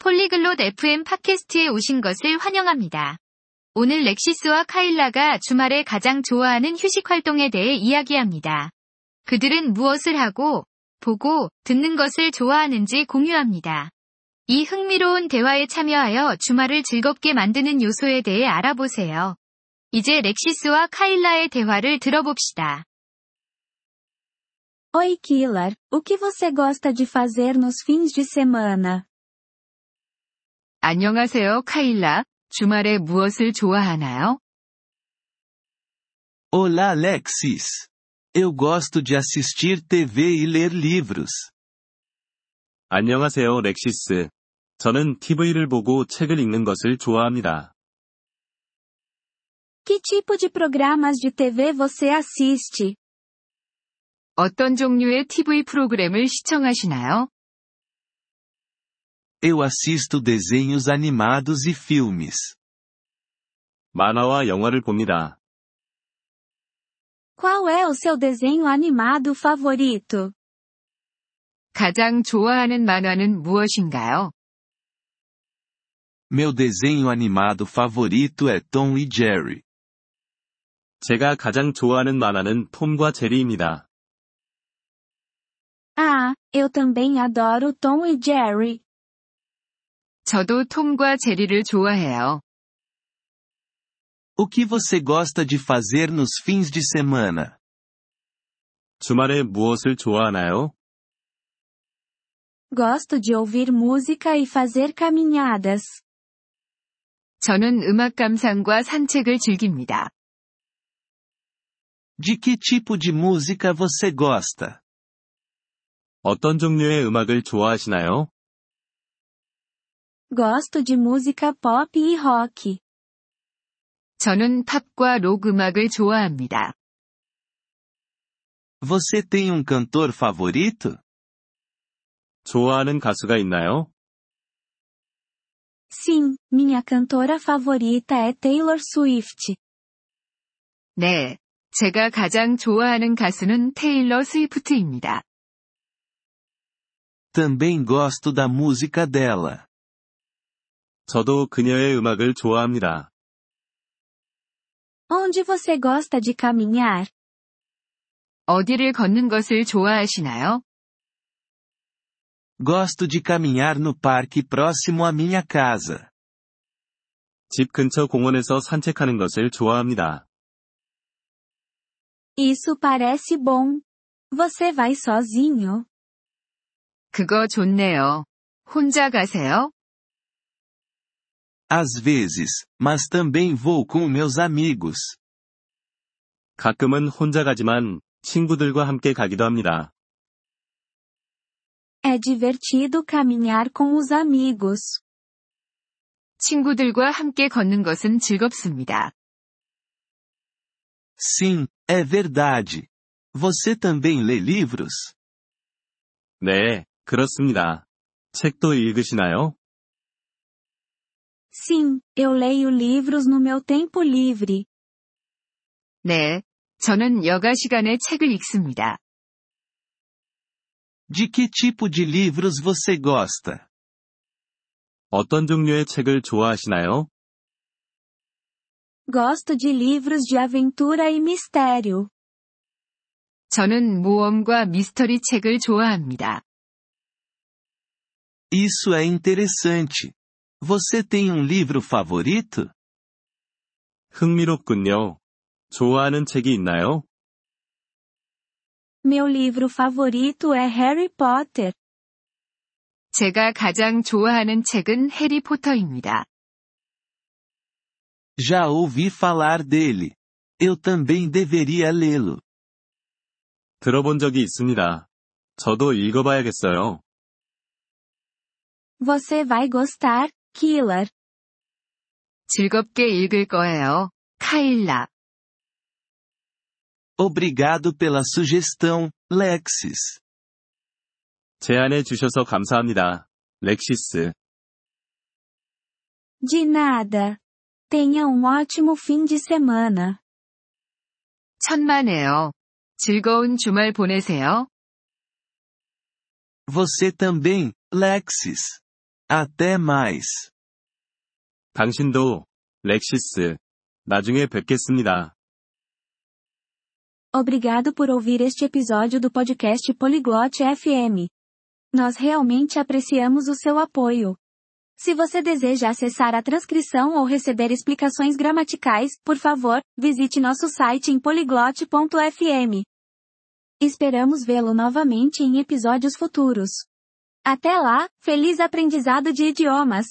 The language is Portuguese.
폴리글롯 FM 팟캐스트에 오신 것을 환영합니다. 오늘 렉시스와 카일라가 주말에 가장 좋아하는 휴식 활동에 대해 이야기합니다. 그들은 무엇을 하고, 보고, 듣는 것을 좋아하는지 공유합니다. 이 흥미로운 대화에 참여하여 주말을 즐겁게 만드는 요소에 대해 알아보세요. 이제 렉시스와 카일라의 대화를 들어봅시다. Oi Killer, o que você gosta de fazer nos fins de semana? 안녕하세요, 카일라. 주말에 무엇을 좋아하나요? Olá Alexis. Eu gosto de assistir TV e ler livros. 안녕하세요, 렉시스. 저는 TV를 보고 책을 읽는 것을 좋아합니다. Que tipo de programas de TV você assiste? 어떤 종류의 TV 프로그램을 시청하시나요? Eu assisto desenhos animados e filmes. 만화와 영화를 봅니다. Qual é o seu desenho animado favorito? 가장 좋아하는 만화는 무엇인가요? Meu desenho animado favorito é Tom e Jerry. 제가 가장 좋아하는 만화는 톰과 제리입니다. Ah, eu também adoro Tom e Jerry. 저도 톰과 제리를 좋아해요. O que você gosta de fazer nos fins de semana? 주말에 무엇을 좋아하나요? Gosto de ouvir música e fazer caminhadas. 저는 음악 감상과 산책을 즐깁니다. De que tipo de música você gosta? 어떤 종류의 음악을 좋아하시나요? Gosto de música pop e rock. 저는 팝과 록 음악을 좋아합니다. Você tem um cantor favorito? 좋아하는 가수가 있나요? Sim, minha cantora favorita é Taylor Swift. 네. 제가 가장 좋아하는 가수는 테일러 스위프트입니다. Também gosto da música dela. 저도 그녀의 음악을 좋아합니다. Onde você gosta de caminhar? 어디를 걷는 것을 좋아하시나요? Gosto de caminhar no parque próximo à minha casa. 집 근처 공원에서 산책하는 것을 좋아합니다. Isso parece bom. Você vai sozinho? 그거 좋네요. 혼자 가세요? Às vezes, mas também vou com meus amigos. 가끔은 혼자 가지만 친구들과 함께 가기도 합니다. É divertido caminhar com os amigos. 친구들과 함께 걷는 것은 즐겁습니다. Sim, é verdade. Você também lê livros? 네, 그렇습니다. 책도 읽으시나요? Sim, eu leio livros no meu tempo livre. 네. 저는 여가 시간에 책을 읽습니다. De que tipo de livros você gosta? 어떤 종류의 책을 좋아하시나요? Gosto de livros de aventura e mistério. 저는 모험과 미스터리 책을 좋아합니다. Isso é interessante. Você tem um livro favorito? 흥미롭군요. 좋아하는 책이 있나요? Meu livro favorito é Harry Potter. 제가 가장 좋아하는 책은 해리포터입니다. Já ouvi falar dele. Eu também deveria lê-lo. 들어본 적이 있습니다. 저도 읽어봐야겠어요. Você vai gostar, Killer. 즐겁게 읽을 거예요. 카일라. Obrigado pela sugestão, Lexis. 제안해 주셔서 감사합니다. 렉시스. De nada. Tenha um ótimo fim de semana. 천만에요. 즐거운 주말 보내세요. Você também, Lexis. Até mais. 당신도, 렉시스. 나중에 뵙겠습니다. Obrigado por ouvir este episódio do podcast Poliglote FM. Nós realmente apreciamos o seu apoio. Se você deseja acessar a transcrição ou receber explicações gramaticais, por favor, visite nosso site em poliglote.fm. Esperamos vê-lo novamente em episódios futuros. Até lá, feliz aprendizado de idiomas!